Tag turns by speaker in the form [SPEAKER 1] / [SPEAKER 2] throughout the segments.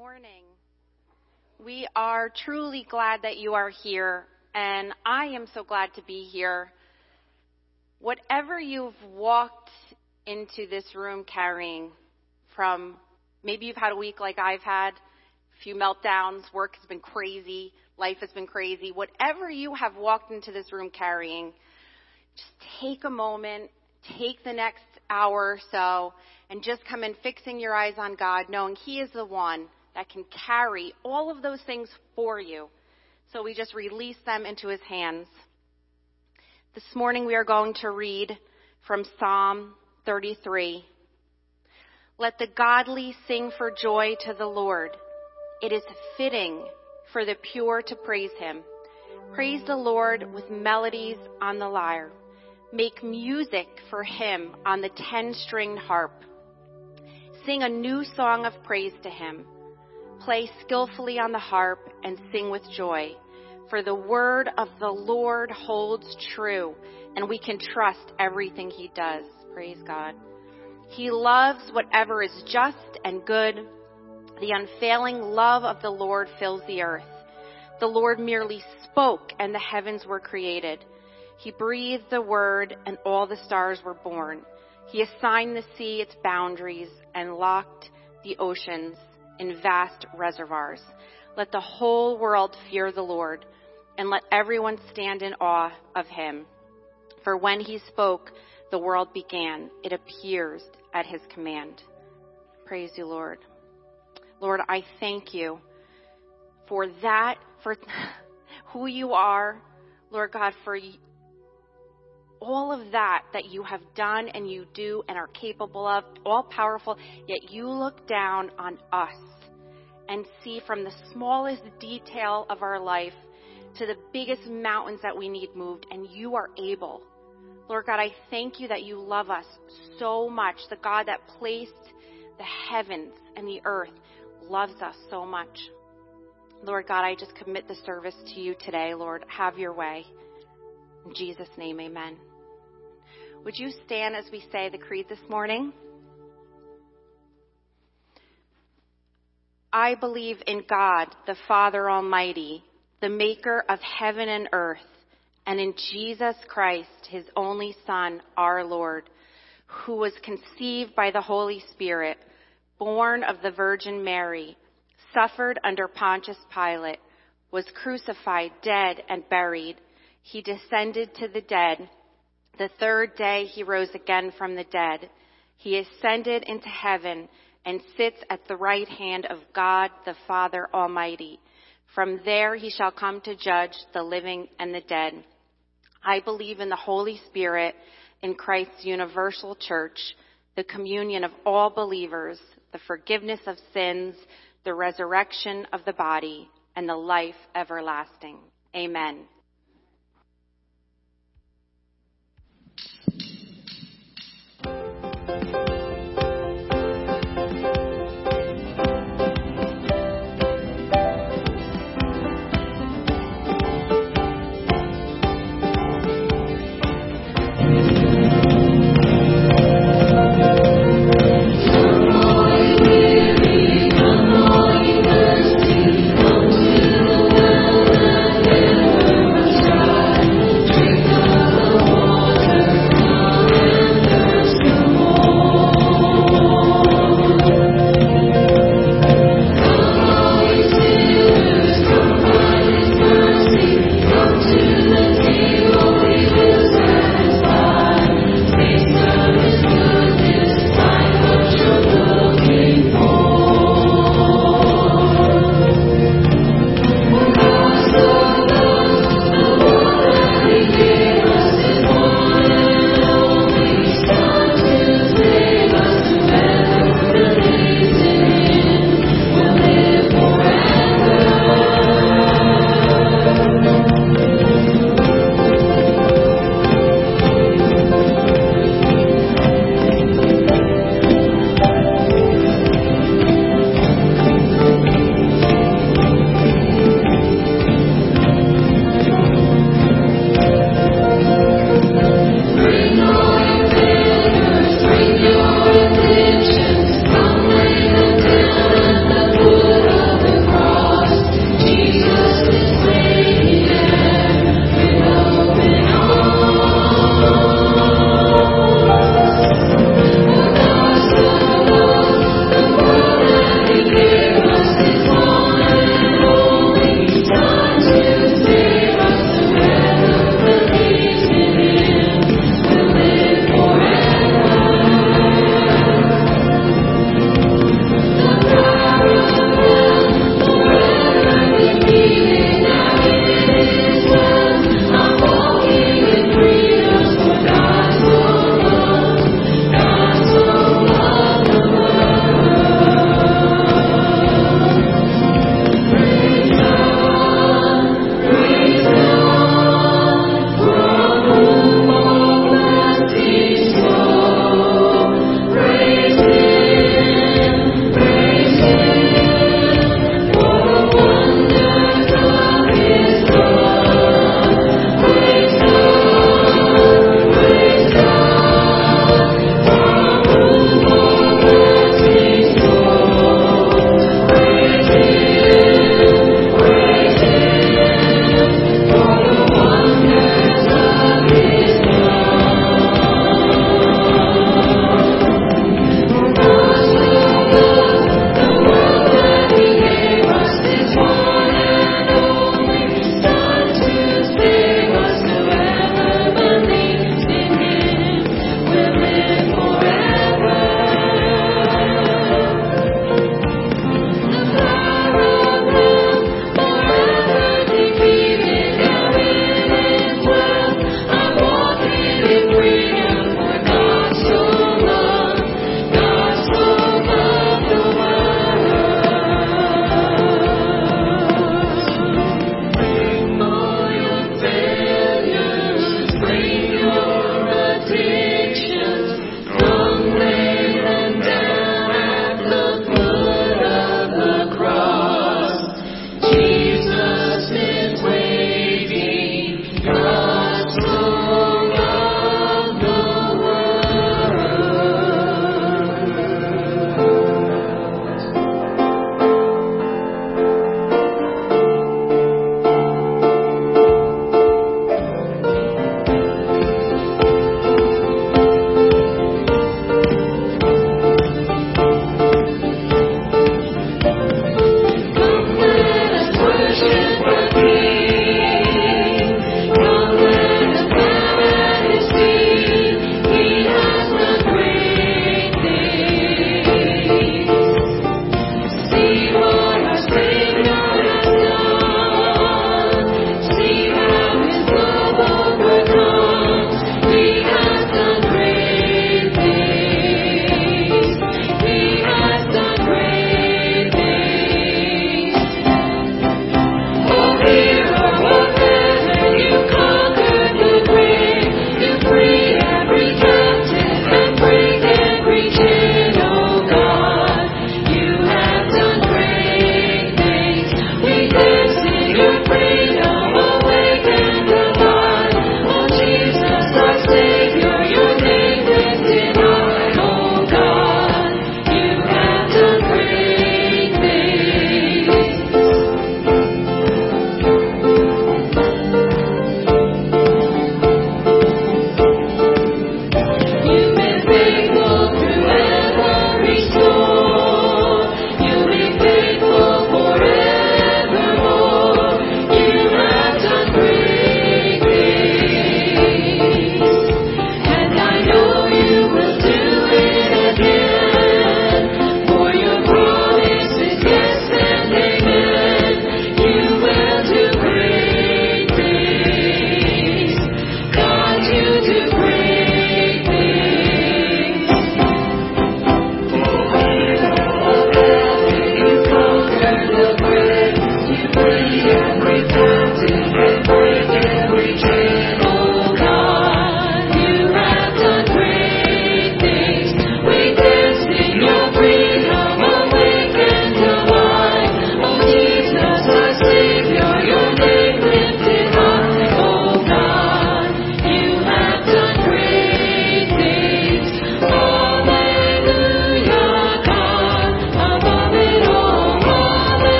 [SPEAKER 1] morning. We are truly glad that you are here, and I am so glad to be here. Whatever you've walked into this room carrying from maybe you've had a week like I've had, a few meltdowns, work has been crazy, life has been crazy. Whatever you have walked into this room carrying, just take a moment, take the next hour or so, and just come in fixing your eyes on God, knowing He is the one that can carry all of those things for you. So we just release them into His hands. This morning we are going to read from Psalm 33. Let the godly sing for joy to the Lord. It is fitting for the pure to praise Him. Praise the Lord with melodies on the lyre. Make music for Him on the ten stringed harp. Sing a new song of praise to Him play skillfully on the harp, and sing with joy. For the word of the Lord holds true, and we can trust everything he does. Praise God. He loves whatever is just and good. The unfailing love of the Lord fills the earth. The Lord merely spoke, and the heavens were created. He breathed the word, and all the stars were born. He assigned the sea its boundaries and locked the oceans in vast reservoirs. Let the whole world fear the Lord, and let everyone stand in awe of him. For when he spoke, the world began. It appears at his command. Praise you, Lord. Lord, I thank you for that, for who you are, Lord God, for all of that that you have done and you do and are capable of, all powerful, yet you look down on us and see from the smallest detail of our life to the biggest mountains that we need moved, and you are able. Lord God, I thank you that you love us so much. The God that placed the heavens and the earth loves us so much. Lord God, I just commit the service to you today. Lord, have your way. In Jesus' name, amen. Would you stand as we say the creed this morning? I believe in God, the Father Almighty, the maker of heaven and earth, and in Jesus Christ, his only Son, our Lord, who was conceived by the Holy Spirit, born of the Virgin Mary, suffered under Pontius Pilate, was crucified, dead, and buried. He descended to the dead. The third day he rose again from the dead. He ascended into heaven and sits at the right hand of God the Father Almighty. From there he shall come to judge the living and the dead. I believe in the Holy Spirit, in Christ's universal church, the communion of all believers, the forgiveness of sins, the resurrection of the body, and the life everlasting. Amen.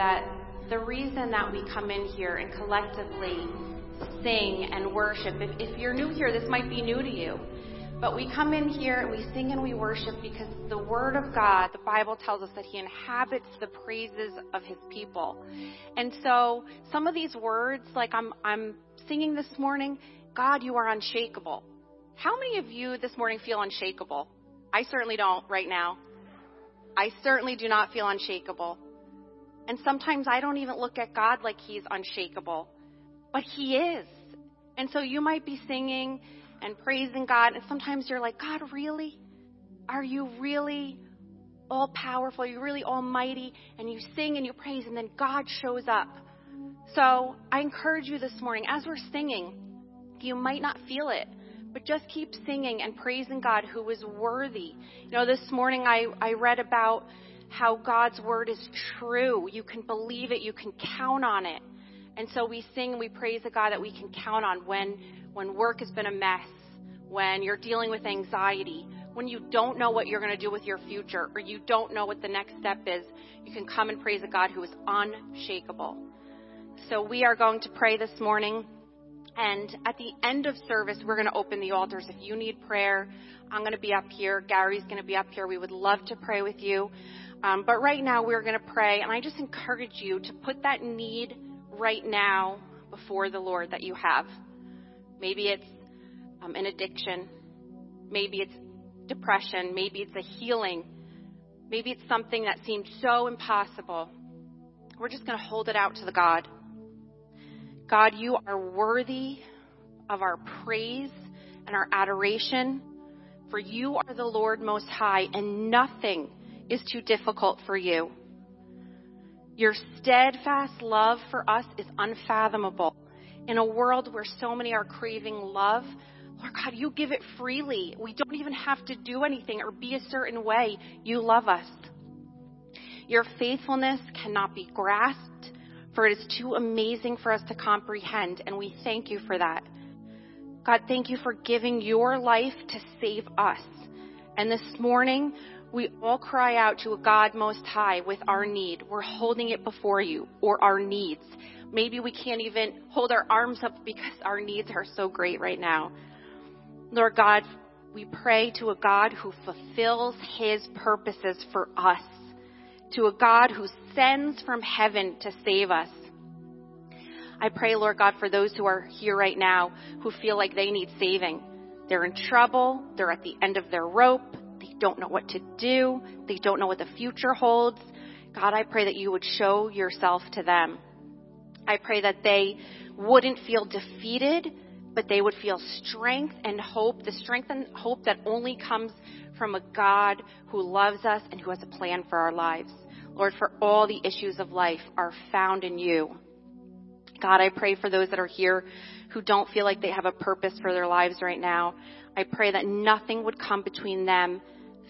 [SPEAKER 1] That the reason that we come in here and collectively sing and worship, if, if you're new here, this might be new to you. But we come in here and we sing and we worship because the Word of God, the Bible tells us that He inhabits the praises of His people. And so some of these words, like I'm, I'm singing this morning, God, you are unshakable. How many of you this morning feel unshakable? I certainly don't right now. I certainly do not feel unshakable. And sometimes I don't even look at God like He's unshakable, but He is. And so you might be singing and praising God. And sometimes you're like, God, really? Are you really all powerful? Are you really almighty? And you sing and you praise, and then God shows up. So I encourage you this morning, as we're singing, you might not feel it, but just keep singing and praising God who is worthy. You know, this morning I, I read about how God's word is true. You can believe it, you can count on it. And so we sing and we praise the God that we can count on when when work has been a mess, when you're dealing with anxiety, when you don't know what you're going to do with your future, or you don't know what the next step is, you can come and praise a God who is unshakable. So we are going to pray this morning. And at the end of service, we're going to open the altars. If you need prayer, I'm going to be up here. Gary's going to be up here. We would love to pray with you. Um, but right now, we're going to pray. And I just encourage you to put that need right now before the Lord that you have. Maybe it's um, an addiction. Maybe it's depression. Maybe it's a healing. Maybe it's something that seemed so impossible. We're just going to hold it out to the God. God, you are worthy of our praise and our adoration, for you are the Lord Most High, and nothing is too difficult for you. Your steadfast love for us is unfathomable in a world where so many are craving love, Lord God, you give it freely. We don't even have to do anything or be a certain way. You love us. Your faithfulness cannot be grasped, for it is too amazing for us to comprehend, and we thank you for that. God, thank you for giving your life to save us. And this morning, we all cry out to a God Most High with our need. We're holding it before you, or our needs. Maybe we can't even hold our arms up because our needs are so great right now. Lord God, we pray to a God who fulfills his purposes for us, to a God who sends from heaven to save us. I pray, Lord God, for those who are here right now who feel like they need saving. They're in trouble. They're at the end of their rope. They don't know what to do. They don't know what the future holds. God, I pray that you would show yourself to them. I pray that they wouldn't feel defeated, but they would feel strength and hope, the strength and hope that only comes from a God who loves us and who has a plan for our lives. Lord, for all the issues of life are found in you. God, I pray for those that are here who don't feel like they have a purpose for their lives right now. I pray that nothing would come between them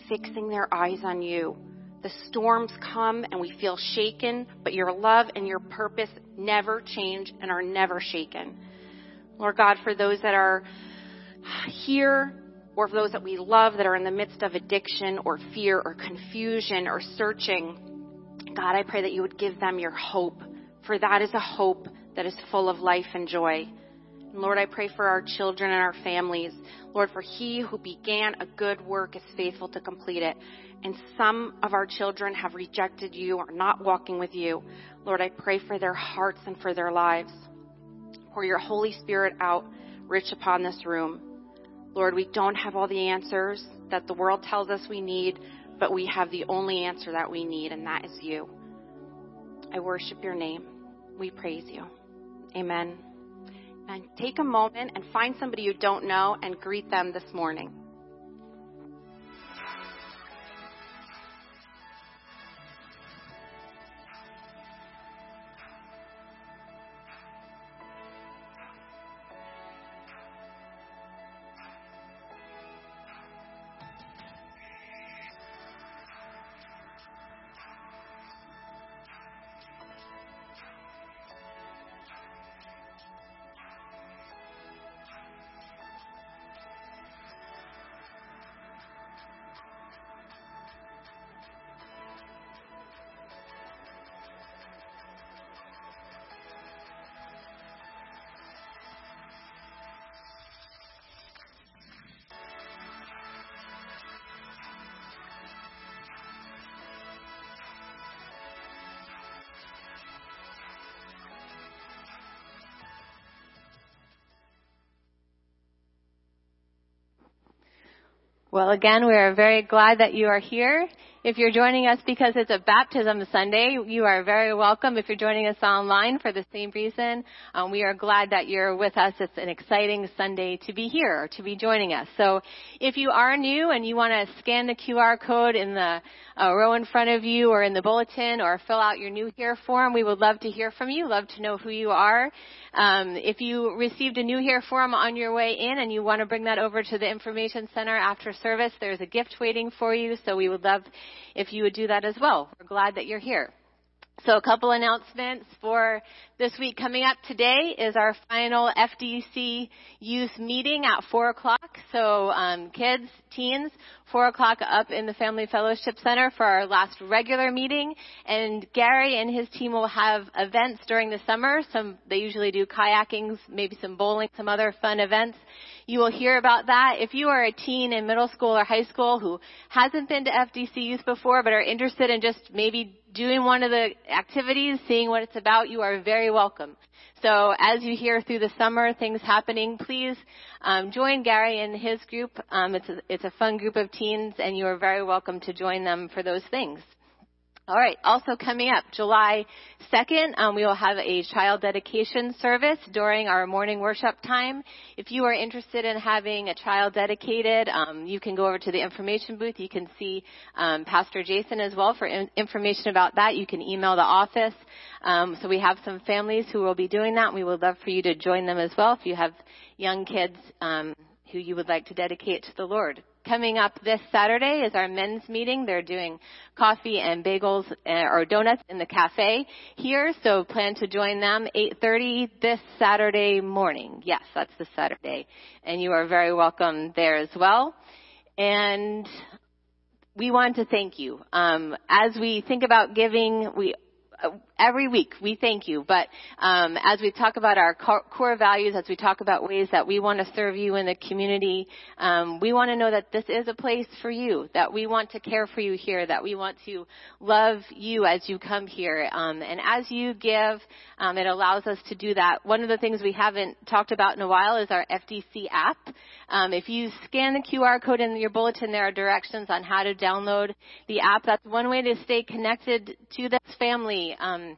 [SPEAKER 1] fixing their eyes on you. The storms come and we feel shaken, but your love and your purpose never change and are never shaken. Lord God, for those that are here or for those that we love that are in the midst of addiction or fear or confusion or searching, God, I pray that you would give them your hope, for that is a hope that is full of life and joy. And Lord, I pray for our children and our families. Lord, for he who began a good work is faithful to complete it. And some of our children have rejected you, are not walking with you. Lord, I pray for their hearts and for their lives. Pour your Holy Spirit out rich upon this room. Lord, we don't have all the answers that the world tells us we need, but we have the only answer that we need, and that is you. I worship your name. We praise you. Amen. And take a moment and find somebody you don't know and greet them this morning.
[SPEAKER 2] Well, again, we are very glad that you are here. If you're joining us because it's a baptism Sunday, you are very welcome. If you're joining us online for the same reason, um, we are glad that you're with us. It's an exciting Sunday to be here, to be joining us. So if you are new and you want to scan the QR code in the uh, row in front of you or in the bulletin or fill out your new here form, we would love to hear from you, love to know who you are. Um, if you received a new here form on your way in and you want to bring that over to the information center after service, there's a gift waiting for you. So we would love if you would do that as well. We're glad that you're here. So a couple announcements for this week coming up today is our final FDC youth meeting at 4 o'clock. So um, kids, teens, 4 o'clock up in the Family Fellowship Center for our last regular meeting. And Gary and his team will have events during the summer. Some They usually do kayakings, maybe some bowling, some other fun events. You will hear about that. If you are a teen in middle school or high school who hasn't been to FDC Youth before but are interested in just maybe doing one of the activities, seeing what it's about, you are very welcome. So as you hear through the summer things happening, please um, join Gary and his group. Um, it's, a, it's a fun group of teens, and you are very welcome to join them for those things. All right. Also coming up, July 2nd, um, we will have a child dedication service during our morning worship time. If you are interested in having a child dedicated, um, you can go over to the information booth. You can see um, Pastor Jason as well for in- information about that. You can email the office. Um, so we have some families who will be doing that. We would love for you to join them as well if you have young kids um, who you would like to dedicate to the Lord. Coming up this Saturday is our men's meeting. They're doing coffee and bagels uh, or donuts in the cafe here, so plan to join them 8:30 this Saturday morning. Yes, that's the Saturday, and you are very welcome there as well. And we want to thank you. Um, as we think about giving, we every week we thank you. But um, as we talk about our core values, as we talk about ways that we want to serve you in the community, um, we want to know that this is a place for you. That we want to care for you here. That we want to love you as you come here. Um, and as you give, um, it allows us to do that. One of the things we haven't talked about in a while is our FDC app. Um, if you scan the QR code in your bulletin, there are directions on how to download the app. That's one way to stay connected to this family um,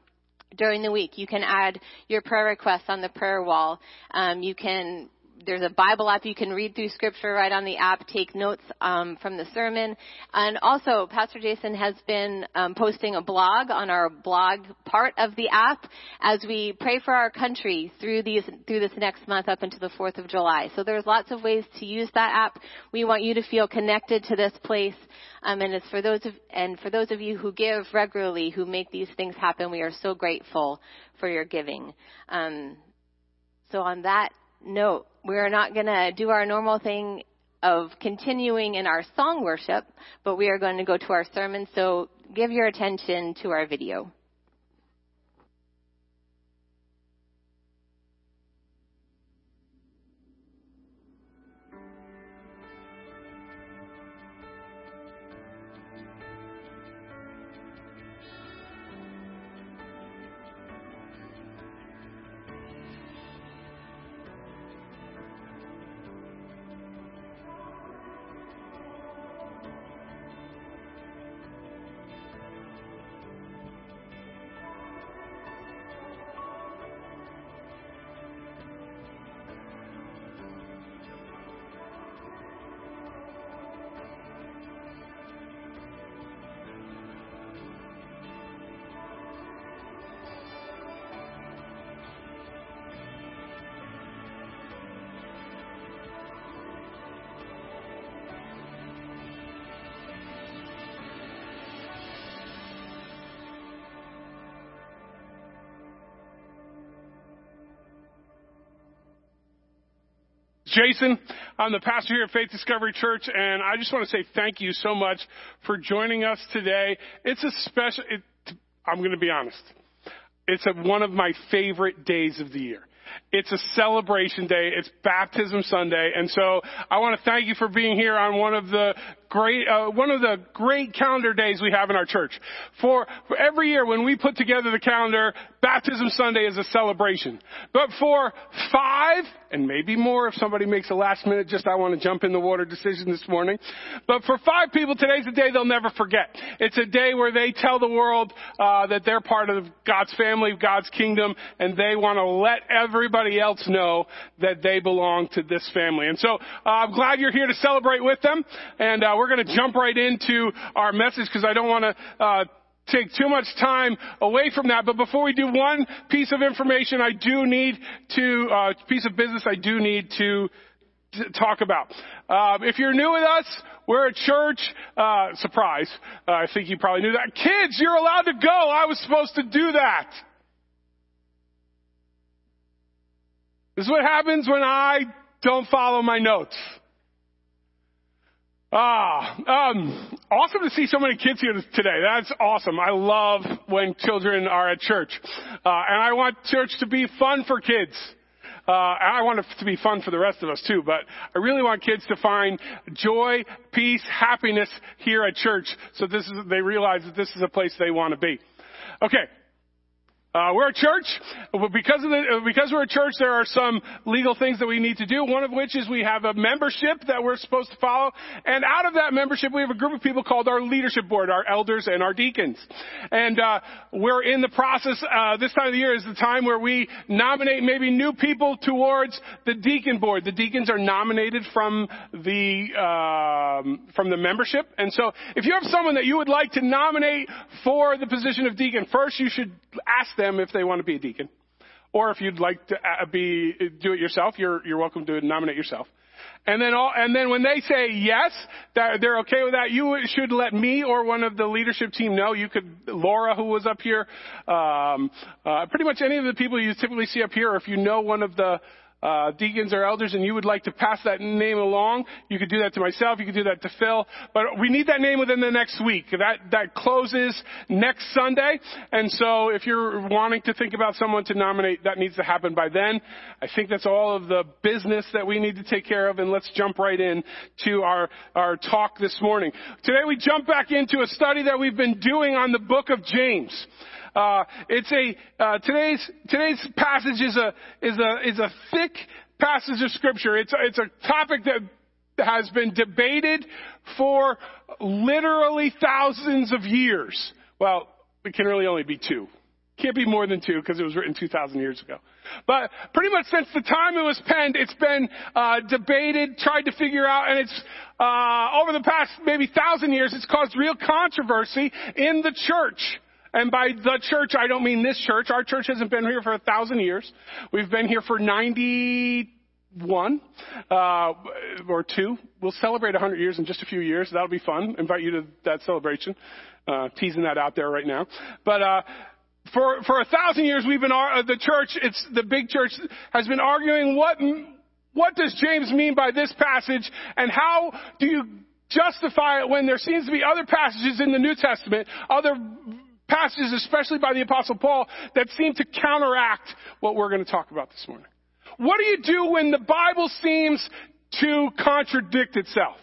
[SPEAKER 2] during the week. You can add your prayer requests on the prayer wall. Um, you can there's a Bible app you can read through scripture right on the app, take notes um, from the sermon, and also Pastor Jason has been um, posting a blog on our blog part of the app as we pray for our country through these through this next month up into the 4th of July. So there's lots of ways to use that app. We want you to feel connected to this place, um, and it's for those of and for those of you who give regularly, who make these things happen. We are so grateful for your giving. Um, so on that note, we are not going to do our normal thing of continuing in our song worship, but we are going to go to our sermon. So give your attention to our video.
[SPEAKER 3] Jason. I'm the pastor here at Faith Discovery Church, and I just want to say thank you so much for joining us today. It's a special, it, I'm going to be honest. It's a, one of my favorite days of the year. It's a celebration day. It's baptism Sunday. And so I want to thank you for being here on one of the great, uh, one of the great calendar days we have in our church. For, for every year when we put together the calendar, baptism Sunday is a celebration. But for five, and maybe more if somebody makes a last minute, just I want to jump in the water decision this morning. But for five people, today's a day they'll never forget. It's a day where they tell the world, uh, that they're part of God's family, God's kingdom, and they want to let everybody else know that they belong to this family. And so, uh, I'm glad you're here to celebrate with them. And, uh, we're going to jump right into our message because I don't want to uh, take too much time away from that. But before we do one piece of information, I do need to uh, piece of business. I do need to talk about. Uh, if you're new with us, we're a church. Uh, surprise! Uh, I think you probably knew that. Kids, you're allowed to go. I was supposed to do that. This is what happens when I don't follow my notes. Ah, um, awesome to see so many kids here today. That's awesome. I love when children are at church. Uh, and I want church to be fun for kids. Uh, I want it to be fun for the rest of us too, but I really want kids to find joy, peace, happiness here at church so this is, they realize that this is a place they want to be. Okay, uh, we're a church. But because of the, because we're a church, there are some legal things that we need to do. One of which is we have a membership that we're supposed to follow. And out of that membership, we have a group of people called our leadership board, our elders and our deacons. And, uh, we're in the process, uh, this time of the year is the time where we nominate maybe new people towards the deacon board. The deacons are nominated from the, um, from the membership. And so if you have someone that you would like to nominate for the position of deacon, first you should ask them them if they want to be a deacon. Or if you'd like to uh, be, do it yourself, you're, you're welcome to nominate yourself. And then all, and then when they say yes, that they're okay with that, you should let me or one of the leadership team know. You could, Laura who was up here, um, uh, pretty much any of the people you typically see up here, or if you know one of the, uh, deacons or elders and you would like to pass that name along, you could do that to myself, you could do that to Phil, but we need that name within the next week. That, that closes next Sunday, and so if you're wanting to think about someone to nominate, that needs to happen by then. I think that's all of the business that we need to take care of, and let's jump right in to our, our talk this morning. Today we jump back into a study that we've been doing on the book of James. Uh, it's a uh, today's today's passage is a is a is a thick passage of scripture. It's it's a topic that has been debated for literally thousands of years. Well, it can really only be two. Can't be more than two because it was written 2,000 years ago. But pretty much since the time it was penned, it's been uh, debated, tried to figure out, and it's uh, over the past maybe thousand years, it's caused real controversy in the church. And by the church, I don't mean this church. Our church hasn't been here for a thousand years. We've been here for 91, uh, or two. We'll celebrate 100 years in just a few years. That'll be fun. Invite you to that celebration. Uh, teasing that out there right now. But, uh, for, for a thousand years we've been, uh, the church, it's, the big church has been arguing what, what does James mean by this passage and how do you justify it when there seems to be other passages in the New Testament, other passages, especially by the apostle Paul, that seem to counteract what we're going to talk about this morning. What do you do when the Bible seems to contradict itself?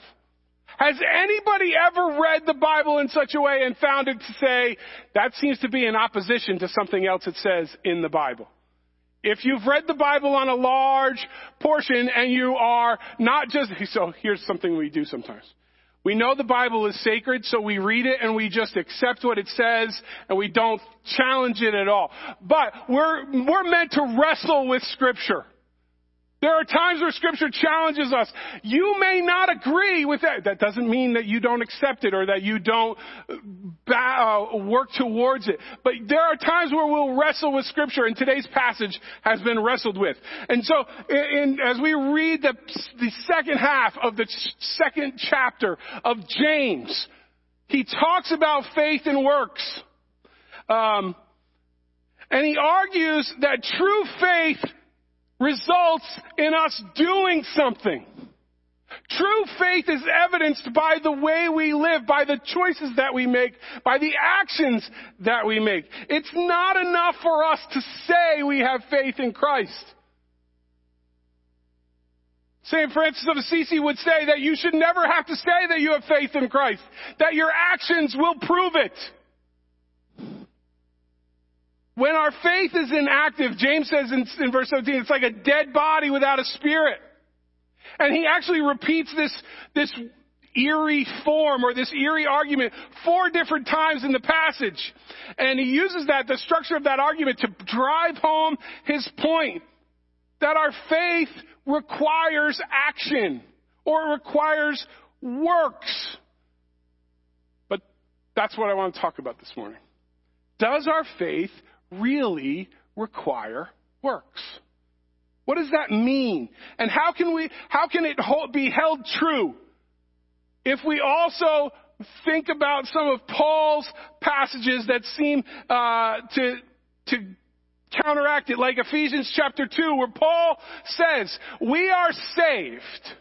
[SPEAKER 3] Has anybody ever read the Bible in such a way and found it to say, that seems to be in opposition to something else it says in the Bible? If you've read the Bible on a large portion and you are not just, so here's something we do sometimes. We know the Bible is sacred, so we read it and we just accept what it says and we don't challenge it at all. But we're, we're meant to wrestle with scripture. There are times where scripture challenges us. You may not agree with that. That doesn't mean that you don't accept it or that you don't uh, work towards it. But there are times where we'll wrestle with scripture and today's passage has been wrestled with. And so in, as we read the, the second half of the second chapter of James, he talks about faith and works. Um, and he argues that true faith results in us doing something. True faith is evidenced by the way we live, by the choices that we make, by the actions that we make. It's not enough for us to say we have faith in Christ. St. Francis of Assisi would say that you should never have to say that you have faith in Christ, that your actions will prove it. When our faith is inactive, James says in, in verse 17, it's like a dead body without a spirit. And he actually repeats this, this eerie form or this eerie argument four different times in the passage. And he uses that, the structure of that argument to drive home his point that our faith requires action or requires works. But that's what I want to talk about this morning. Does our faith really require works? What does that mean? And how can we, how can it hold, be held true if we also think about some of Paul's passages that seem uh, to to counteract it, like Ephesians chapter two, where Paul says, "We are saved,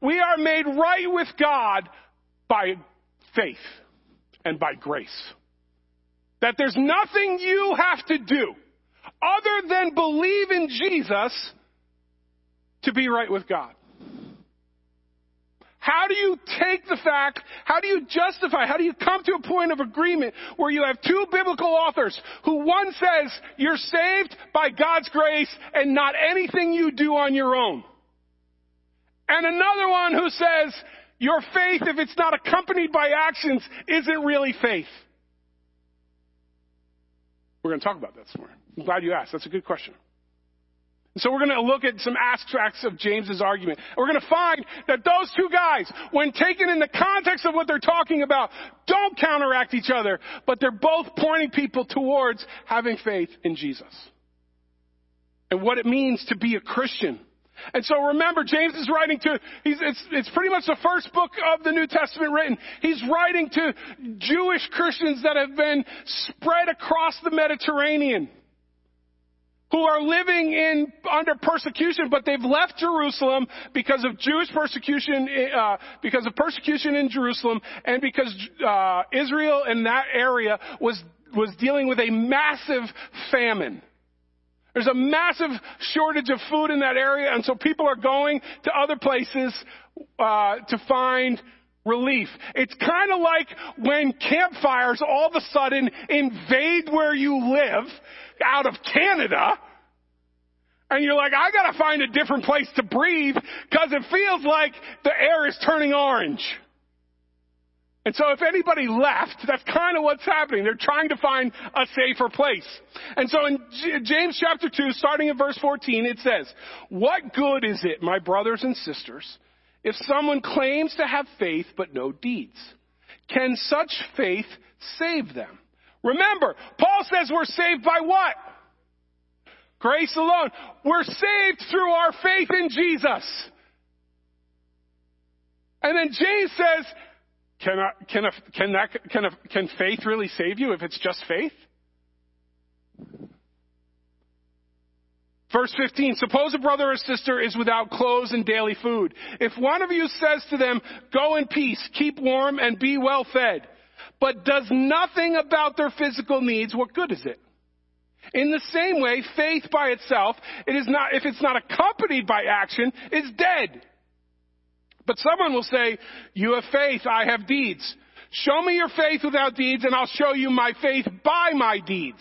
[SPEAKER 3] we are made right with God by faith and by grace." That there's nothing you have to do other than believe in Jesus to be right with God. How do you take the fact, how do you justify, how do you come to a point of agreement where you have two biblical authors who one says you're saved by God's grace and not anything you do on your own? And another one who says your faith, if it's not accompanied by actions, isn't really faith. We're going to talk about that morning. I'm glad you asked. That's a good question. So we're going to look at some aspects of James's argument. We're going to find that those two guys, when taken in the context of what they're talking about, don't counteract each other, but they're both pointing people towards having faith in Jesus. And what it means to be a Christian. And so remember, James is writing to, it's, it's pretty much the first book of the New Testament written. He's writing to Jewish Christians that have been spread across the Mediterranean who are living in under persecution, but they've left Jerusalem because of Jewish persecution, uh, because of persecution in Jerusalem, and because uh, Israel in that area was was dealing with a massive famine. There's a massive shortage of food in that area, and so people are going to other places uh, to find relief. It's kind of like when campfires all of a sudden invade where you live out of Canada. And you're like, I gotta find a different place to breathe because it feels like the air is turning orange. And so if anybody left, that's kind of what's happening. They're trying to find a safer place. And so in James chapter 2, starting in verse 14, it says, What good is it, my brothers and sisters, if someone claims to have faith but no deeds? Can such faith save them? Remember, Paul says we're saved by what? Grace alone. We're saved through our faith in Jesus. And then James says, can, I, can, a, can, that, can, a, can faith really save you if it's just faith? Verse 15, suppose a brother or sister is without clothes and daily food. If one of you says to them, go in peace, keep warm, and be well fed, but does nothing about their physical needs, what good is it? In the same way, faith by itself, it is not, if it's not accompanied by action, is dead. But someone will say, you have faith, I have deeds. Show me your faith without deeds and I'll show you my faith by my deeds.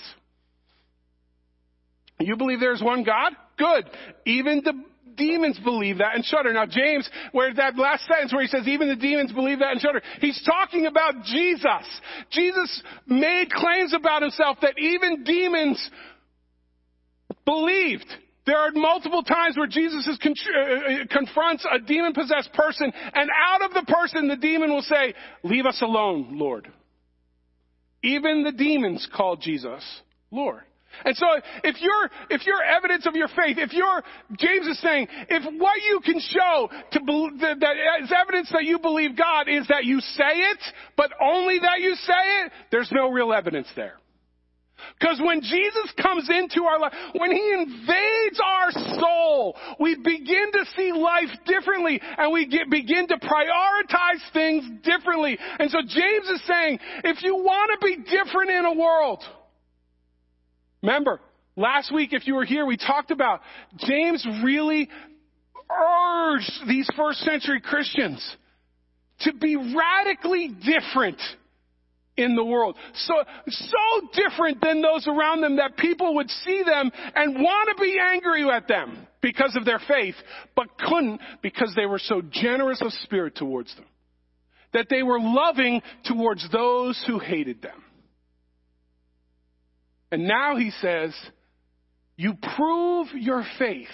[SPEAKER 3] You believe there's one God? Good. Even the demons believe that and shudder. Now James, where that last sentence where he says even the demons believe that and shudder, he's talking about Jesus. Jesus made claims about himself that even demons believed. There are multiple times where Jesus is con- uh, uh, confronts a demon possessed person, and out of the person, the demon will say, Leave us alone, Lord. Even the demons call Jesus Lord. And so if you're, if evidence of your faith, if you're, James is saying, if what you can show to that, that is evidence that you believe God is that you say it, but only that you say it, there's no real evidence there. Because when Jesus comes into our life, when He invades our soul, we begin to see life differently and we get, begin to prioritize things differently. And so James is saying, if you want to be different in a world, remember, last week if you were here, we talked about James really urged these first century Christians to be radically different in the world. So, so different than those around them that people would see them and want to be angry at them because of their faith, but couldn't because they were so generous of spirit towards them. That they were loving towards those who hated them. And now he says, you prove your faith.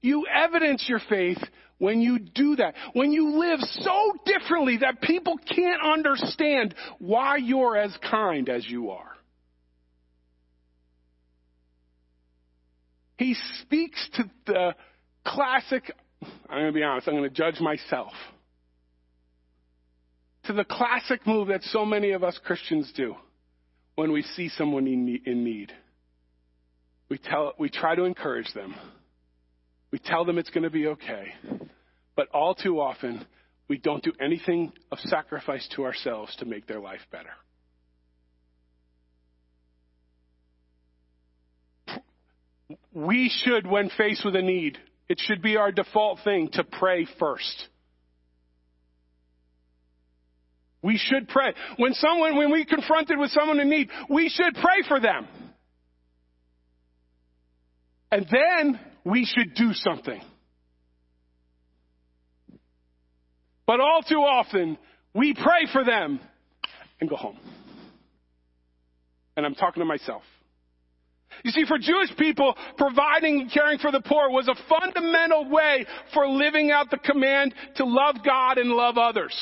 [SPEAKER 3] You evidence your faith when you do that. When you live so differently that people can't understand why you're as kind as you are. He speaks to the classic, I'm going to be honest, I'm going to judge myself. To the classic move that so many of us Christians do when we see someone in need. We, tell, we try to encourage them. We tell them it's going to be okay. But all too often, we don't do anything of sacrifice to ourselves to make their life better. We should, when faced with a need, it should be our default thing to pray first. We should pray. When someone, when we confronted with someone in need, we should pray for them. And then we should do something. But all too often, we pray for them and go home. And I'm talking to myself. You see, for Jewish people, providing and caring for the poor was a fundamental way for living out the command to love God and love others.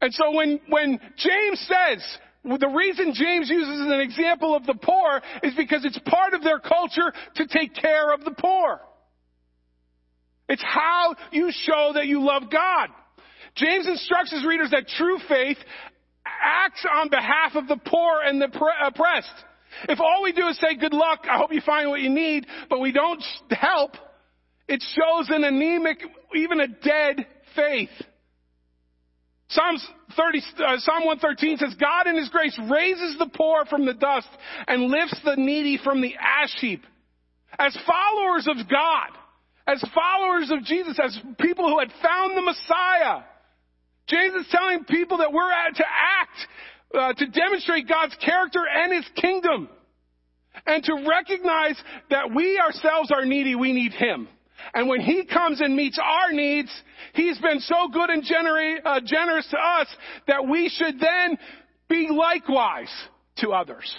[SPEAKER 3] And so when, when James says, the reason James uses an example of the poor is because it's part of their culture to take care of the poor. It's how you show that you love God. James instructs his readers that true faith acts on behalf of the poor and the oppressed. If all we do is say, good luck, I hope you find what you need, but we don't help, it shows an anemic, even a dead faith. Psalms 30, uh, Psalm 113 says, God in His grace raises the poor from the dust and lifts the needy from the ash heap. As followers of God, as followers of Jesus, as people who had found the Messiah. James is telling people that we're to act, uh, to demonstrate God's character and His kingdom. And to recognize that we ourselves are needy, we need Him. And when He comes and meets our needs, He's been so good and uh, generous to us that we should then be likewise to others.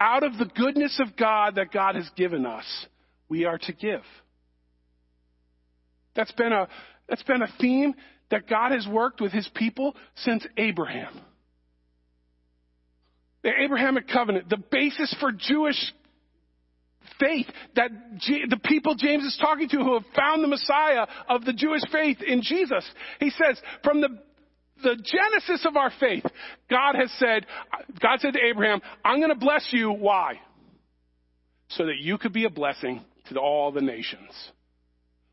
[SPEAKER 3] Out of the goodness of God that God has given us, we are to give. That's been a, that's been a theme that God has worked with his people since Abraham. The Abrahamic covenant, the basis for Jewish faith that G- the people James is talking to who have found the Messiah of the Jewish faith in Jesus. He says, from the the genesis of our faith, God has said, God said to Abraham, I'm going to bless you. Why? So that you could be a blessing to all the nations.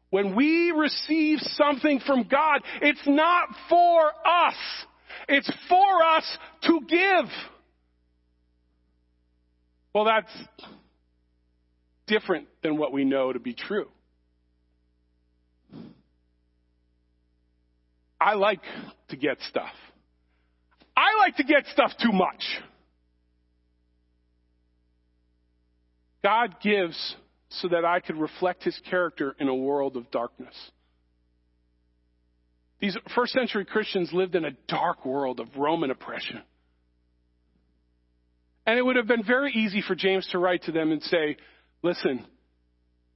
[SPEAKER 3] When we receive something from God, it's not for us. It's for us to give. Well, that's different than what we know to be true. I like to get stuff. I like to get stuff too much. God gives so that I could reflect his character in a world of darkness. These first century Christians lived in a dark world of Roman oppression. And it would have been very easy for James to write to them and say, Listen,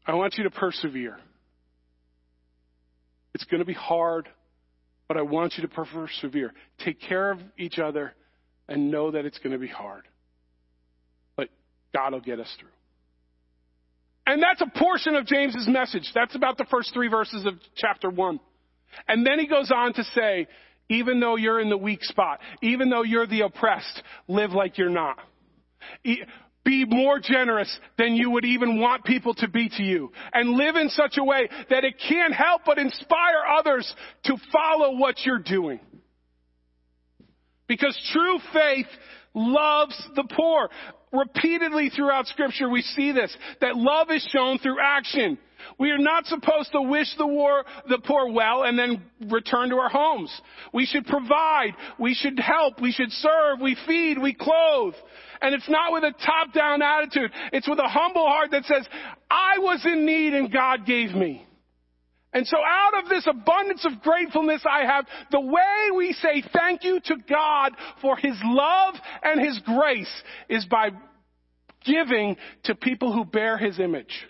[SPEAKER 3] I want you to persevere. It's going to be hard, but I want you to persevere. Take care of each other and know that it's going to be hard. But God will get us through. And that's a portion of James's message. That's about the first three verses of chapter one. And then he goes on to say, even though you're in the weak spot, even though you're the oppressed, live like you're not. Be more generous than you would even want people to be to you. And live in such a way that it can't help but inspire others to follow what you're doing. Because true faith loves the poor. Repeatedly throughout scripture we see this, that love is shown through action. We are not supposed to wish the war, the poor well and then return to our homes. We should provide. We should help. We should serve. We feed. We clothe. And it's not with a top down attitude. It's with a humble heart that says, I was in need and God gave me. And so out of this abundance of gratefulness I have, the way we say thank you to God for His love and His grace is by giving to people who bear His image.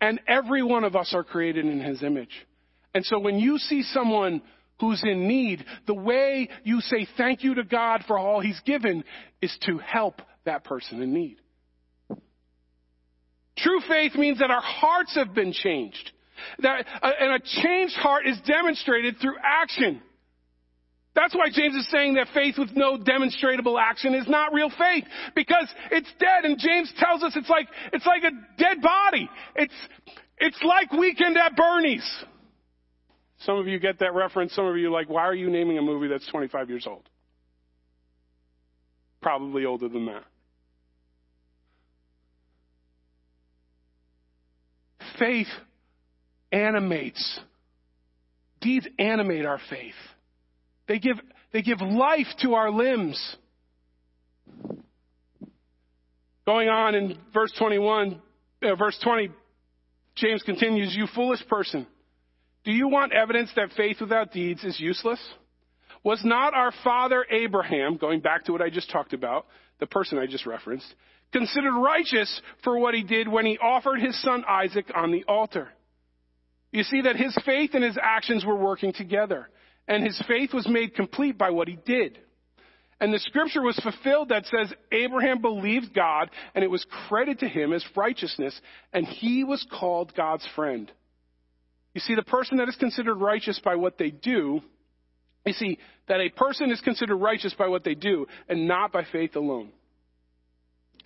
[SPEAKER 3] And every one of us are created in His image. And so when you see someone who's in need, the way you say thank you to God for all He's given is to help that person in need. True faith means that our hearts have been changed. That, uh, and a changed heart is demonstrated through action. That's why James is saying that faith with no demonstrable action is not real faith because it's dead. And James tells us it's like it's like a dead body. It's it's like Weekend at Bernie's. Some of you get that reference. Some of you are like, why are you naming a movie that's 25 years old? Probably older than that. Faith animates. Deeds animate our faith. They give, they give life to our limbs. Going on in verse 21, uh, verse 20, James continues, You foolish person, do you want evidence that faith without deeds is useless? Was not our father Abraham, going back to what I just talked about, the person I just referenced, considered righteous for what he did when he offered his son Isaac on the altar? You see that his faith and his actions were working together, and his faith was made complete by what he did. And the scripture was fulfilled that says Abraham believed God, and it was credited to him as righteousness, and he was called God's friend. You see, the person that is considered righteous by what they do, you see, that a person is considered righteous by what they do, and not by faith alone.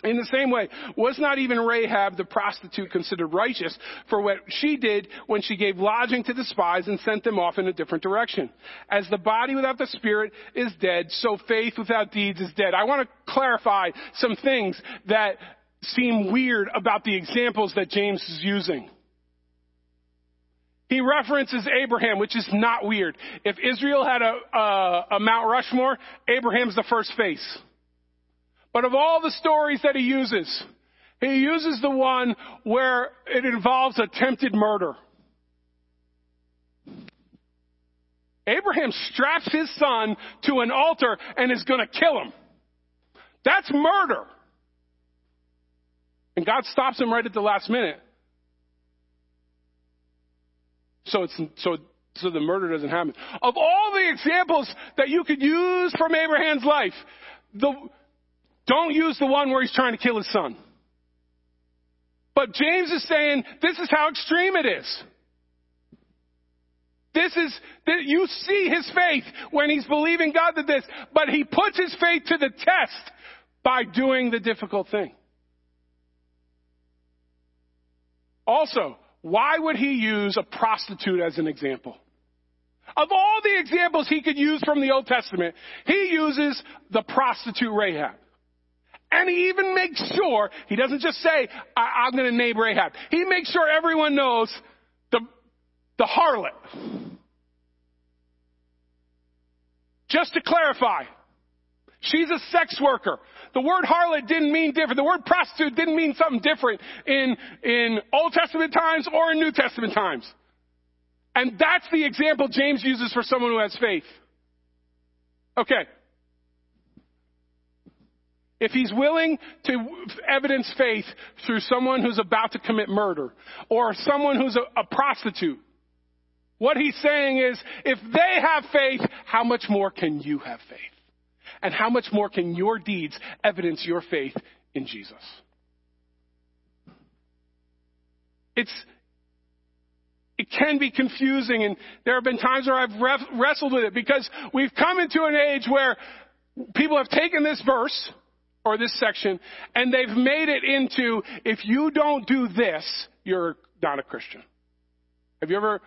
[SPEAKER 3] In the same way, was not even Rahab the prostitute considered righteous for what she did when she gave lodging to the spies and sent them off in a different direction? As the body without the spirit is dead, so faith without deeds is dead. I want to clarify some things that seem weird about the examples that James is using. He references Abraham, which is not weird. If Israel had a, a, a Mount Rushmore, Abraham's the first face. But of all the stories that he uses, he uses the one where it involves attempted murder. Abraham straps his son to an altar and is going to kill him. That's murder. And God stops him right at the last minute. So it's, so, so the murder doesn't happen. Of all the examples that you could use from Abraham's life, the, don't use the one where he's trying to kill his son. But James is saying this is how extreme it is. This is, that you see his faith when he's believing God that this, but he puts his faith to the test by doing the difficult thing. Also, why would he use a prostitute as an example? Of all the examples he could use from the Old Testament, he uses the prostitute Rahab. And he even makes sure, he doesn't just say, I- am going to name Rahab. He makes sure everyone knows the, the harlot. Just to clarify, she's a sex worker. The word harlot didn't mean different. The word prostitute didn't mean something different in, in Old Testament times or in New Testament times. And that's the example James uses for someone who has faith. Okay, if he's willing to evidence faith through someone who's about to commit murder or someone who's a, a prostitute, what he's saying is, if they have faith, how much more can you have faith? And how much more can your deeds evidence your faith in Jesus? It's, it can be confusing and there have been times where I've ref- wrestled with it because we've come into an age where people have taken this verse or this section, and they've made it into if you don't do this, you're not a Christian. Have you ever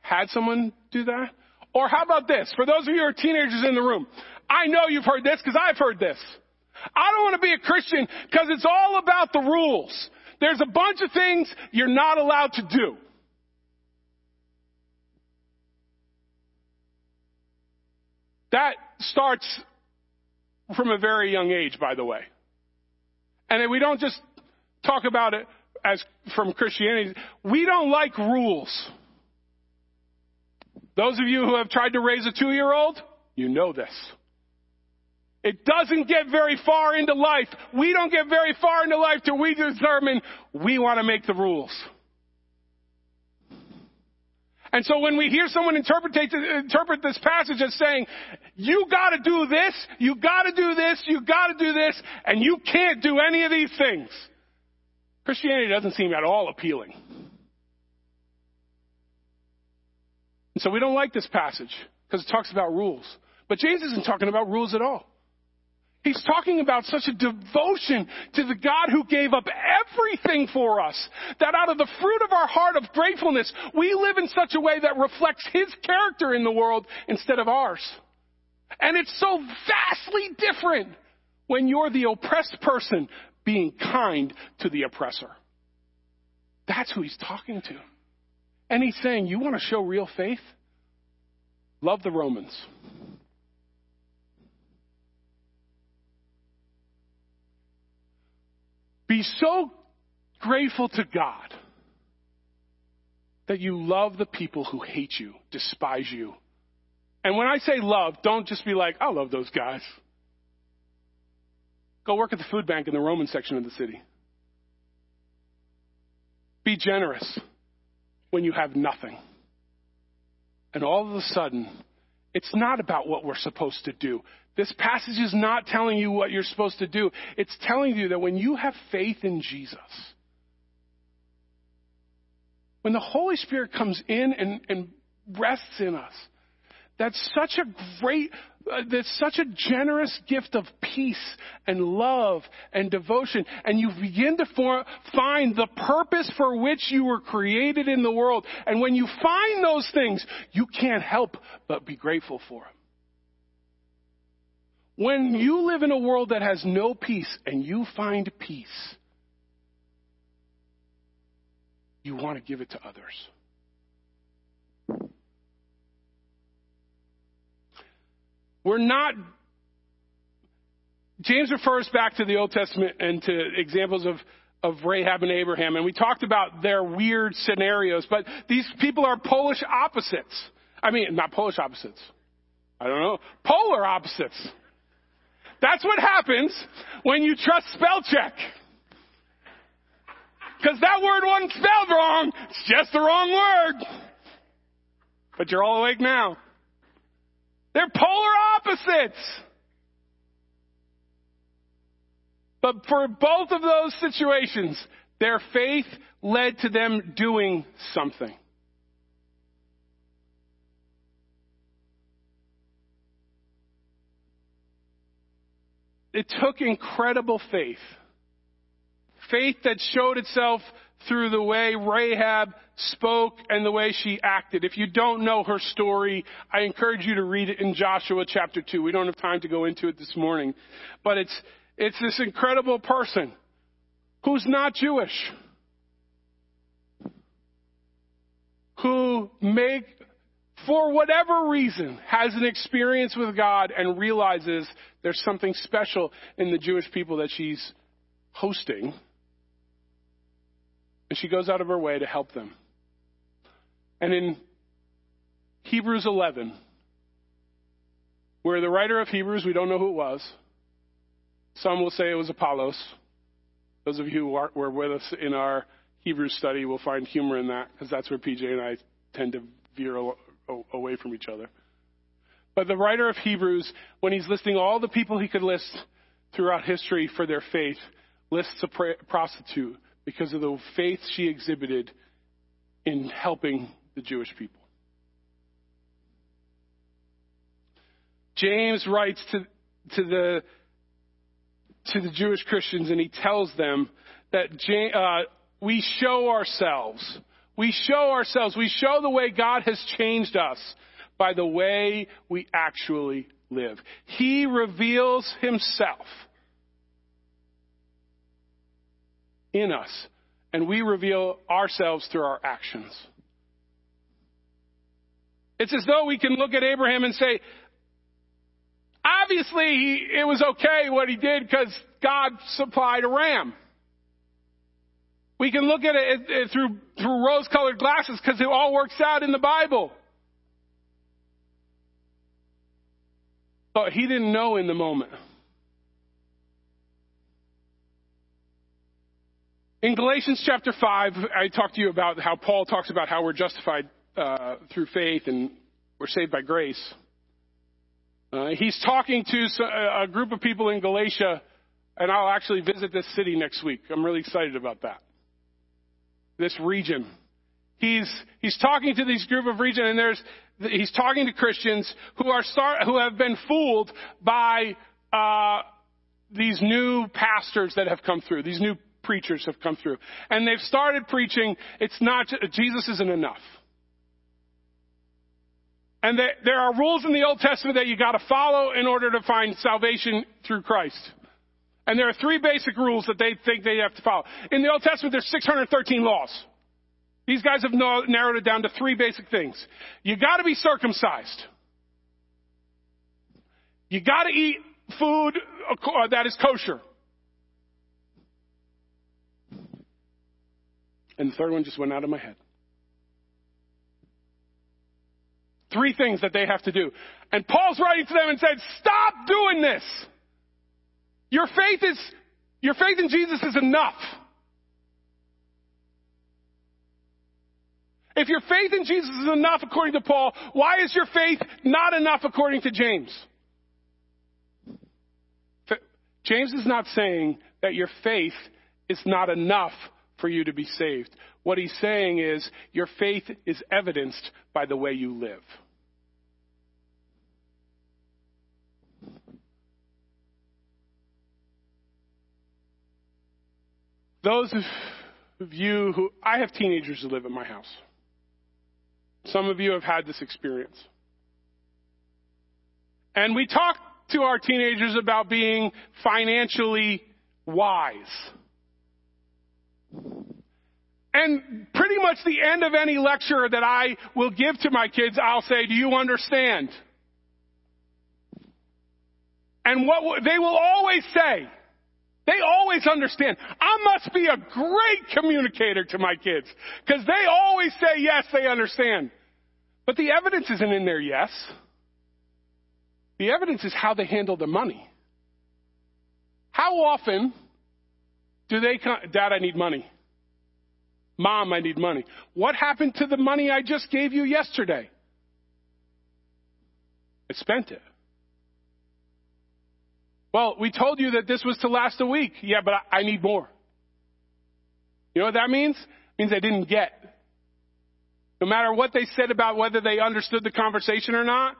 [SPEAKER 3] had someone do that? Or how about this? For those of you who are teenagers in the room, I know you've heard this because I've heard this. I don't want to be a Christian because it's all about the rules. There's a bunch of things you're not allowed to do. That starts from a very young age, by the way. And we don't just talk about it as from Christianity. We don't like rules. Those of you who have tried to raise a two year old, you know this. It doesn't get very far into life. We don't get very far into life till we determine we want to make the rules. And so when we hear someone interpret, interpret this passage as saying, you gotta do this, you gotta do this, you gotta do this, and you can't do any of these things, Christianity doesn't seem at all appealing. And so we don't like this passage because it talks about rules. But James isn't talking about rules at all. He's talking about such a devotion to the God who gave up everything for us that out of the fruit of our heart of gratefulness, we live in such a way that reflects His character in the world instead of ours. And it's so vastly different when you're the oppressed person being kind to the oppressor. That's who he's talking to. And he's saying, You want to show real faith? Love the Romans. Be so grateful to God that you love the people who hate you, despise you. And when I say love, don't just be like, I love those guys. Go work at the food bank in the Roman section of the city. Be generous when you have nothing. And all of a sudden, it's not about what we're supposed to do. This passage is not telling you what you're supposed to do. It's telling you that when you have faith in Jesus, when the Holy Spirit comes in and, and rests in us, that's such a great, uh, that's such a generous gift of peace and love and devotion. And you begin to for, find the purpose for which you were created in the world. And when you find those things, you can't help but be grateful for them. When you live in a world that has no peace and you find peace, you want to give it to others. We're not. James refers back to the Old Testament and to examples of, of Rahab and Abraham, and we talked about their weird scenarios, but these people are Polish opposites. I mean, not Polish opposites. I don't know. Polar opposites. That's what happens when you trust spell check. Because that word wasn't spelled wrong. It's just the wrong word. But you're all awake now. They're polar opposites. But for both of those situations, their faith led to them doing something. It took incredible faith. Faith that showed itself through the way Rahab spoke and the way she acted. If you don't know her story, I encourage you to read it in Joshua chapter 2. We don't have time to go into it this morning. But it's, it's this incredible person who's not Jewish. Who make, for whatever reason, has an experience with God and realizes there's something special in the Jewish people that she's hosting. And she goes out of her way to help them. And in Hebrews 11, where the writer of Hebrews, we don't know who it was, some will say it was Apollos. Those of you who were with us in our Hebrew study will find humor in that, because that's where PJ and I tend to veer away from each other. But the writer of Hebrews, when he's listing all the people he could list throughout history for their faith, lists a prostitute because of the faith she exhibited in helping the Jewish people. James writes to, to the to the Jewish Christians and he tells them that uh, we show ourselves. We show ourselves. We show the way God has changed us by the way we actually live. He reveals himself in us and we reveal ourselves through our actions. It's as though we can look at Abraham and say, obviously he, it was okay what he did because God supplied a ram. We can look at it, it through, through rose colored glasses because it all works out in the Bible. But he didn't know in the moment. In Galatians chapter 5, I talked to you about how Paul talks about how we're justified uh, through faith and we're saved by grace. Uh, he's talking to a group of people in Galatia, and I'll actually visit this city next week. I'm really excited about that. This region. He's, he's talking to these group of region, and there's, he's talking to Christians who are start, who have been fooled by, uh, these new pastors that have come through, these new preachers have come through. And they've started preaching, it's not, Jesus isn't enough. And there are rules in the Old Testament that you gotta follow in order to find salvation through Christ. And there are three basic rules that they think they have to follow. In the Old Testament, there's 613 laws. These guys have narrowed it down to three basic things. You gotta be circumcised. You gotta eat food uh, that is kosher. And the third one just went out of my head. Three things that they have to do. And Paul's writing to them and said, stop doing this. Your faith is, your faith in Jesus is enough. If your faith in Jesus is enough according to Paul, why is your faith not enough according to James? James is not saying that your faith is not enough for you to be saved. What he's saying is your faith is evidenced by the way you live. Those of you who, I have teenagers who live in my house. Some of you have had this experience. And we talk to our teenagers about being financially wise. And pretty much the end of any lecture that I will give to my kids, I'll say, do you understand? And what they will always say, they always understand. I must be a great communicator to my kids because they always say yes, they understand. But the evidence isn't in their yes. The evidence is how they handle the money. How often do they come, Dad, I need money. Mom, I need money. What happened to the money I just gave you yesterday? I spent it. Well, we told you that this was to last a week. Yeah, but I, need more. You know what that means? It means I didn't get. No matter what they said about whether they understood the conversation or not,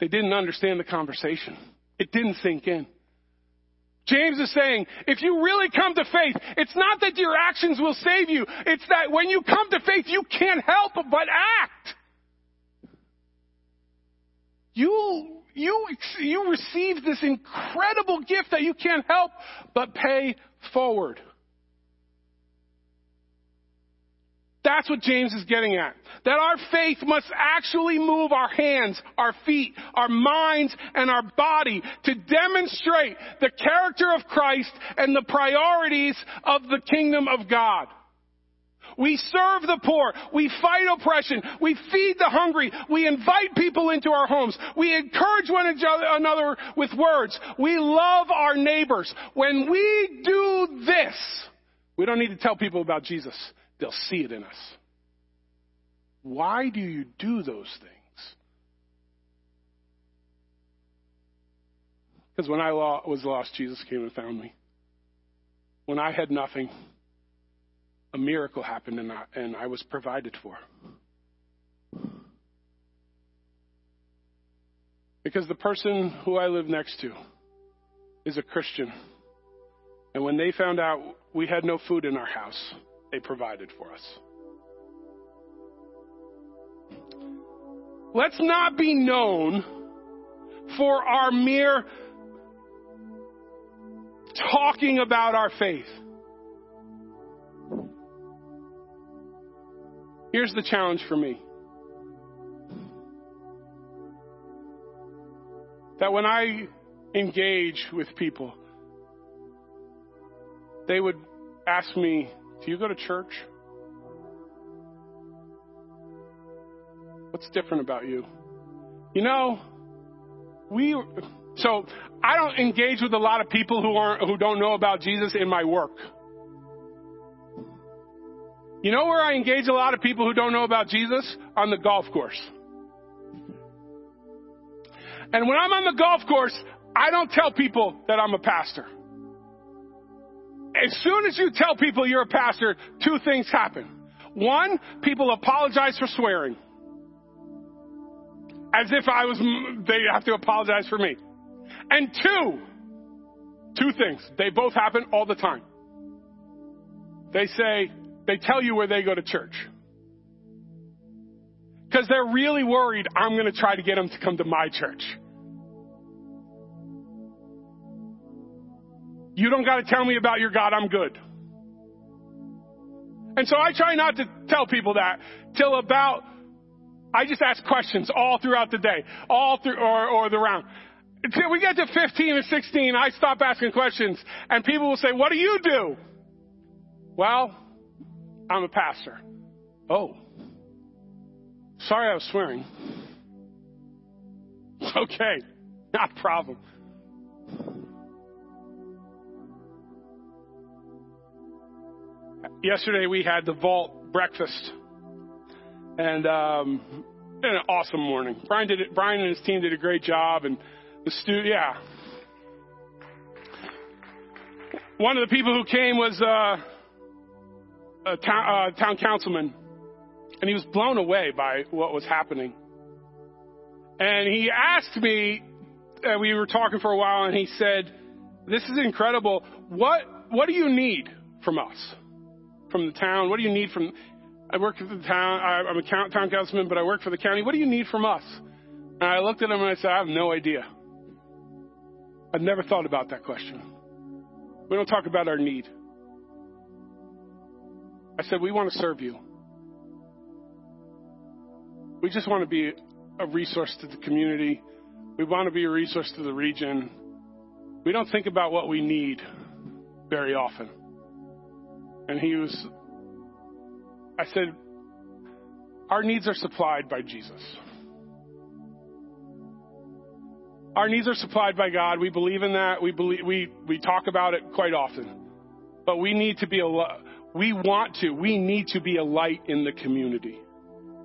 [SPEAKER 3] they didn't understand the conversation. It didn't sink in. James is saying, if you really come to faith, it's not that your actions will save you. It's that when you come to faith, you can't help but act. You, you, you receive this incredible gift that you can't help but pay forward. That's what James is getting at. That our faith must actually move our hands, our feet, our minds, and our body to demonstrate the character of Christ and the priorities of the kingdom of God. We serve the poor. We fight oppression. We feed the hungry. We invite people into our homes. We encourage one another with words. We love our neighbors. When we do this, we don't need to tell people about Jesus. They'll see it in us. Why do you do those things? Because when I was lost, Jesus came and found me. When I had nothing, a miracle happened and I, and I was provided for. Because the person who I live next to is a Christian. And when they found out we had no food in our house, they provided for us. Let's not be known for our mere talking about our faith. Here's the challenge for me. That when I engage with people, they would ask me, Do you go to church? What's different about you? You know, we so I don't engage with a lot of people who aren't who don't know about Jesus in my work. You know where I engage a lot of people who don't know about Jesus? On the golf course. And when I'm on the golf course, I don't tell people that I'm a pastor. As soon as you tell people you're a pastor, two things happen. One, people apologize for swearing. As if I was, they have to apologize for me. And two, two things. They both happen all the time. They say, they tell you where they go to church. Because they're really worried I'm going to try to get them to come to my church. You don't got to tell me about your God, I'm good. And so I try not to tell people that till about, I just ask questions all throughout the day, all through, or, or the round. Until we get to 15 or 16, I stop asking questions and people will say, what do you do? Well, I'm a pastor. Oh. Sorry I was swearing. Okay. Not a problem. Yesterday we had the vault breakfast, and um, an awesome morning. Brian did it. Brian and his team did a great job, and the stu yeah. One of the people who came was uh, a town, uh, town councilman, and he was blown away by what was happening. And he asked me, uh, we were talking for a while, and he said, "This is incredible. What what do you need from us?" from the town? What do you need from? I work for the town. I, I'm a town councilman, but I work for the county. What do you need from us? And I looked at him and I said, I have no idea. I've never thought about that question. We don't talk about our need. I said, we want to serve you. We just want to be a resource to the community. We want to be a resource to the region. We don't think about what we need very often. And he was, I said, our needs are supplied by Jesus. Our needs are supplied by God. We believe in that. We believe, we, we talk about it quite often. But we need to be a, we want to, we need to be a light in the community.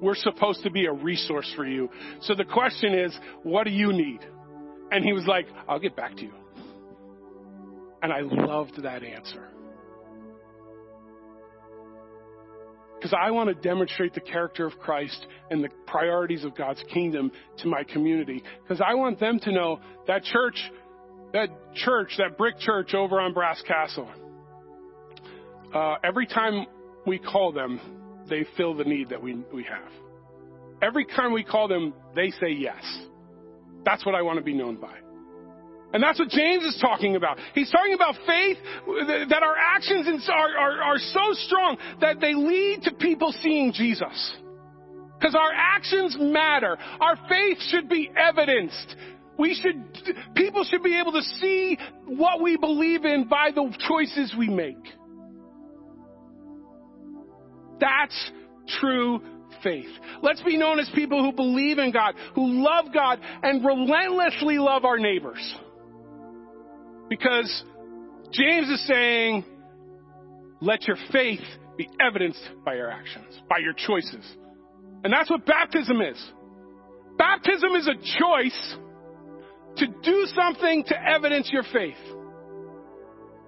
[SPEAKER 3] We're supposed to be a resource for you. So the question is, what do you need? And he was like, I'll get back to you. And I loved that answer. Because I want to demonstrate the character of Christ and the priorities of God's kingdom to my community. Because I want them to know that church, that church, that brick church over on Brass Castle, uh, every time we call them, they fill the need that we, we have. Every time we call them, they say yes. That's what I want to be known by. And that's what James is talking about. He's talking about faith, that our actions are, are, are so strong that they lead to people seeing Jesus. Because our actions matter. Our faith should be evidenced. We should, people should be able to see what we believe in by the choices we make. That's true faith. Let's be known as people who believe in God, who love God, and relentlessly love our neighbors. Because James is saying, let your faith be evidenced by your actions, by your choices. And that's what baptism is. Baptism is a choice to do something to evidence your faith.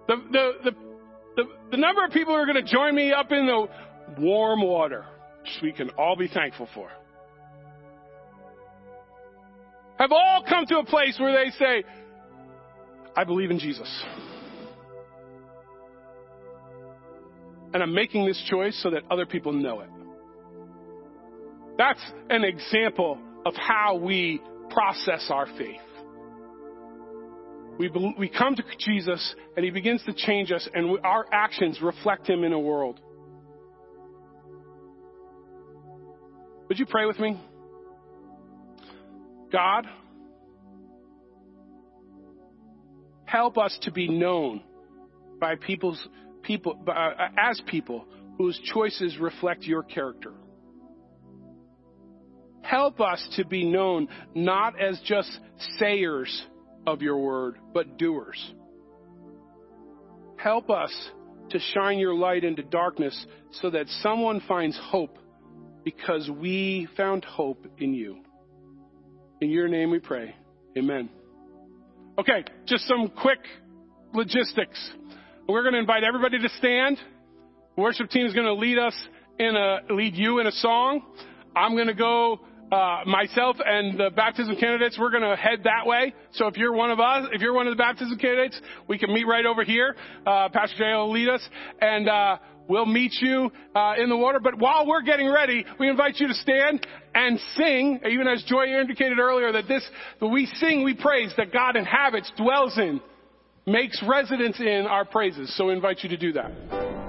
[SPEAKER 3] The, the, the, the, the number of people who are going to join me up in the warm water, which we can all be thankful for, have all come to a place where they say, I believe in Jesus. And I'm making this choice so that other people know it. That's an example of how we process our faith. We, we come to Jesus and he begins to change us and we, our actions reflect him in a world.
[SPEAKER 2] Would you pray with me? God, help us to be known by people's people uh, as people whose choices reflect your character. Help us to be known not as just sayers of your word, but doers. Help us to shine your light into darkness so that someone finds hope because we found hope in you. In your name we pray. Amen. Okay, just some quick logistics. We're going to invite everybody to stand. The worship team is going to lead us in a, lead you in a song. I'm going to go uh, myself and the baptism candidates, we're going to head that way. So if you're one of us, if you're one of the baptism candidates, we can meet right over here. Uh, Pastor Jay will lead us, and uh, we'll meet you uh, in the water. But while we're getting ready, we invite you to stand and sing, even as Joy indicated earlier, that this, that we sing, we praise, that God inhabits, dwells in, makes residence in our praises. So we invite you to do that.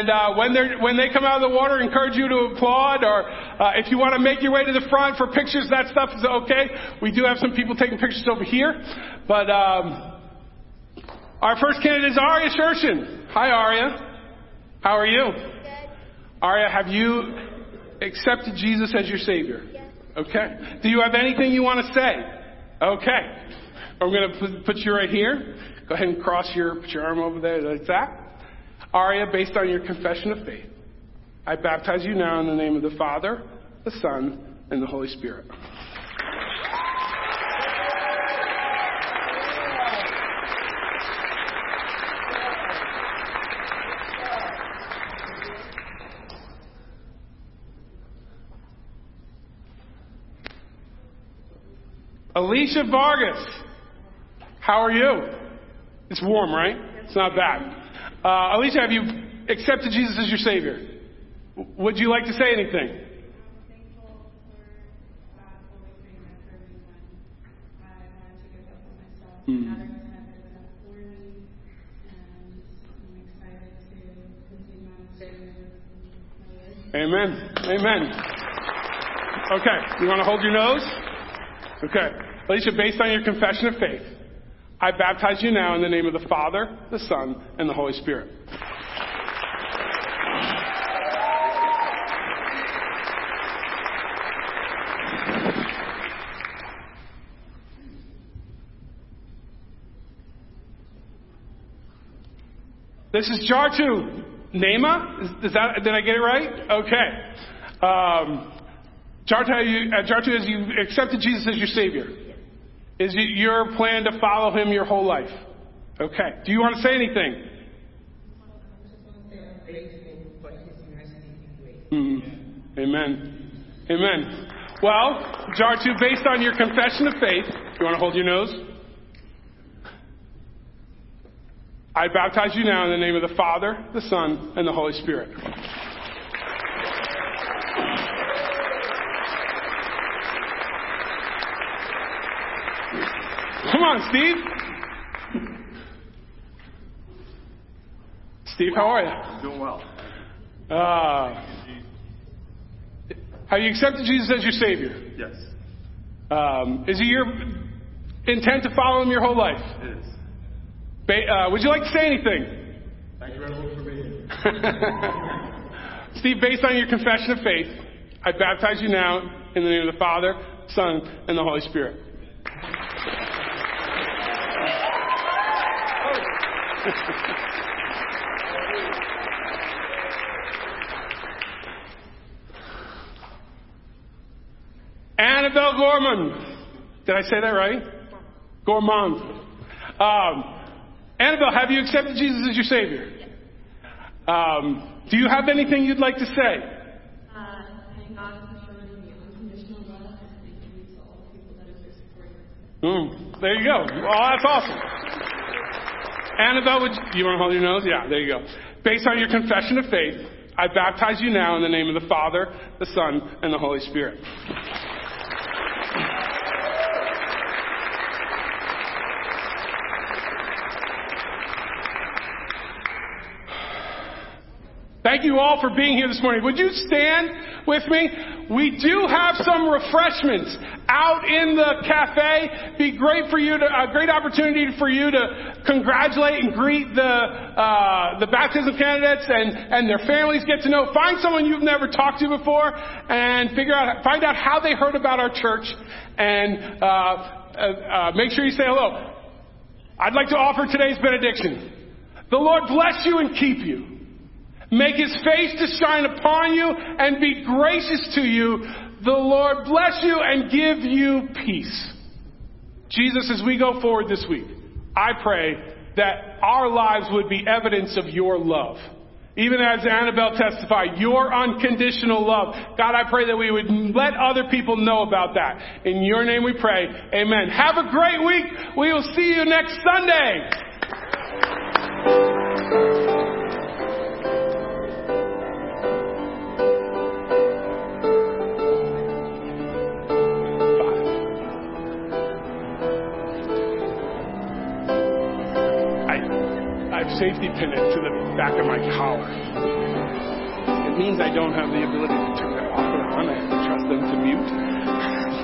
[SPEAKER 3] And uh, when they when they come out of the water, encourage you to applaud. Or uh, if you want to make your way to the front for pictures, that stuff is okay. We do have some people taking pictures over here. But um, our first candidate is Aria Shershin. Hi, Aria. How are you?
[SPEAKER 4] Good.
[SPEAKER 3] Aria, have you accepted Jesus as your Savior?
[SPEAKER 4] Yes.
[SPEAKER 3] Okay. Do you have anything you want to say? Okay. I'm going to put you right here. Go ahead and cross your, put your arm over there like that. Aria, based on your confession of faith, I baptize you now in the name of the Father, the Son, and the Holy Spirit. Alicia Vargas, how are you? It's warm, right? It's not bad. Uh, Alicia, have you accepted Jesus as your Savior? Would you like to say anything? Amen. Amen. Okay, you want to hold your nose? Okay. Alicia, based on your confession of faith, I baptize you now in the name of the Father, the Son, and the Holy Spirit. This is Jartu Nema. Is, is that, did I get it right? Okay. Um, Jartu, uh, as you accepted Jesus as your Savior, is it your plan to follow Him your whole life? Okay. Do you want to say anything? Mhm. Amen. Amen. Well, Jartu, based on your confession of faith, you want to hold your nose? I baptize you now in the name of the Father, the Son, and the Holy Spirit. Come on, Steve. Steve, how are you?
[SPEAKER 5] Doing well.
[SPEAKER 3] Uh, have you accepted Jesus as your Savior?
[SPEAKER 5] Yes,
[SPEAKER 3] Um, is it your intent to follow Him your whole life?
[SPEAKER 5] it is.
[SPEAKER 3] Ba- uh, would you like to say anything?
[SPEAKER 5] Thank you very much for being here.
[SPEAKER 3] Steve, based on your confession of faith, I baptize you now in the name of the Father, Son, and the Holy Spirit. Annabelle Gorman. Did I say that right? Gourmand. Um, Annabelle, have you accepted Jesus as your Savior? Um, do you have anything you'd like to say?
[SPEAKER 6] Uh, thank God for showing me unconditional love, and thank you to all the people that have been supporting
[SPEAKER 3] Mm, there you go. Oh, that's awesome. Annabelle, would you, you want to hold your nose? Yeah, there you go. Based on your confession of faith, I baptize you now in the name of the Father, the Son, and the Holy Spirit. Thank you all for being here this morning. Would you stand with me? We do have some refreshments out in the cafe. Be great for you to, a great opportunity for you to congratulate and greet the, uh, the baptism candidates and, and their families. Get to know, find someone you've never talked to before and figure out, find out how they heard about our church and, uh, uh, uh, make sure you say hello. I'd like to offer today's benediction. The Lord bless you and keep you. Make his face to shine upon you and be gracious to you. The Lord bless you and give you peace. Jesus, as we go forward this week, I pray that our lives would be evidence of your love. Even as Annabelle testified, your unconditional love. God, I pray that we would let other people know about that. In your name we pray. Amen. Have a great week. We will see you next Sunday. safety pin it to the back of my collar. It means I don't have the ability to turn it off or on. I have to trust them to mute.